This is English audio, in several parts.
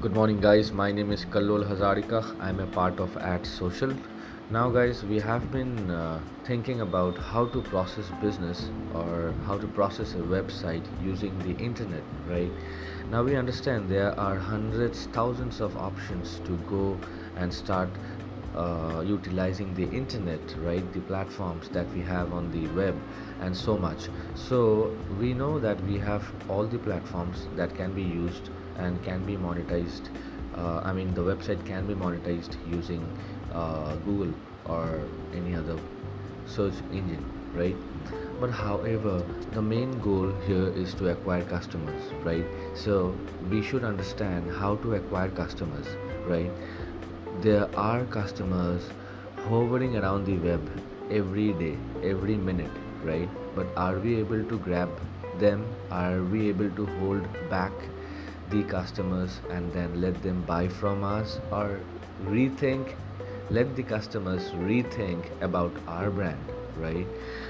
Good morning, guys. My name is Kallol Hazarika. I'm a part of Adsocial. Now, guys, we have been uh, thinking about how to process business or how to process a website using the internet, right? Now, we understand there are hundreds, thousands of options to go and start uh, utilizing the internet right the platforms that we have on the web and so much so we know that we have all the platforms that can be used and can be monetized uh, i mean the website can be monetized using uh, google or any other search engine right but however the main goal here is to acquire customers right so we should understand how to acquire customers right there are customers hovering around the web every day, every minute, right? But are we able to grab them? Are we able to hold back the customers and then let them buy from us or rethink? Let the customers rethink about our brand, right?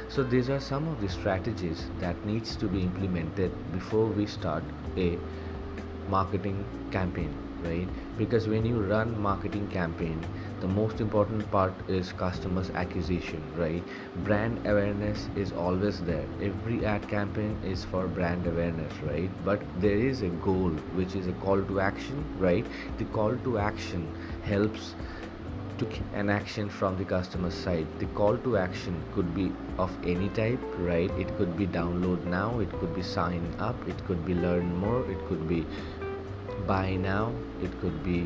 So these are some of the strategies that needs to be implemented before we start a marketing campaign right? Because when you run marketing campaign the most important part is customers acquisition right? Brand awareness is always there. Every ad campaign is for brand awareness right? But there is a goal which is a call to action right? The call to action helps to an action from the customer side. The call to action could be of any type right? It could be download now it could be sign up it could be learn more it could be buy now it could be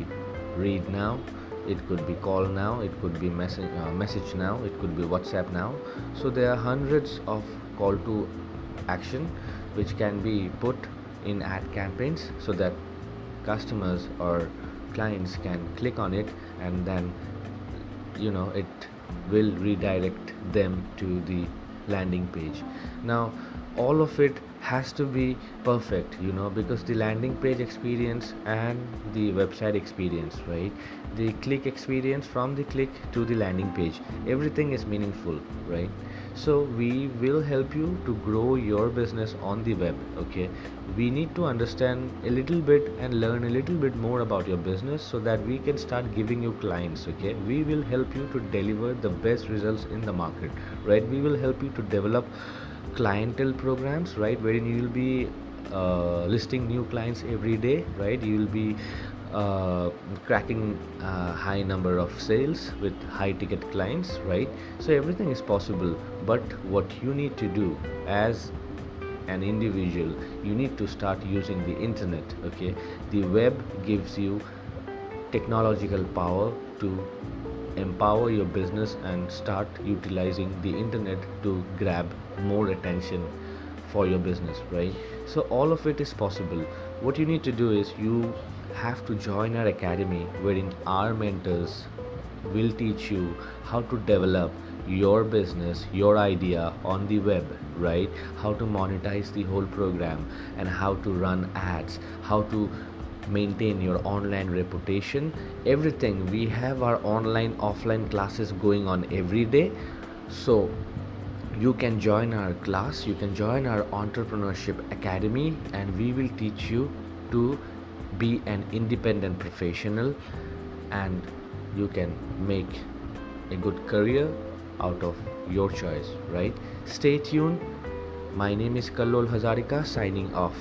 read now it could be call now it could be message uh, message now it could be whatsapp now. So there are hundreds of call to action which can be put in ad campaigns so that customers or clients can click on it and then you know it will redirect them to the landing page. Now all of it has to be perfect you know because the landing page experience and the website experience right? The click experience from the click to the landing page everything is meaningful right? So we will help you to grow your business on the web okay? We need to understand a little bit and learn a little bit more about your business so that we can start giving you clients okay? We will help you to deliver the best results in the market right? We will help you to develop clientele programs right wherein you will be uh, listing new clients every day right? You will be uh, cracking a uh, high number of sales with high ticket clients right? So everything is possible. But what you need to do as an individual you need to start using the internet okay? The web gives you technological power to empower your business and start utilizing the internet to grab more attention for your business right? So all of it is possible. What you need to do is you have to join our academy wherein our mentors will teach you how to develop your business your idea on the web right? How to monetize the whole program and how to run ads how to maintain your online reputation. Everything. We have our online offline classes going on every day. So you can join our class you can join our entrepreneurship academy and we will teach you to be an independent professional and you can make a good career out of your choice right? Stay tuned. My name is kallol hazarika signing off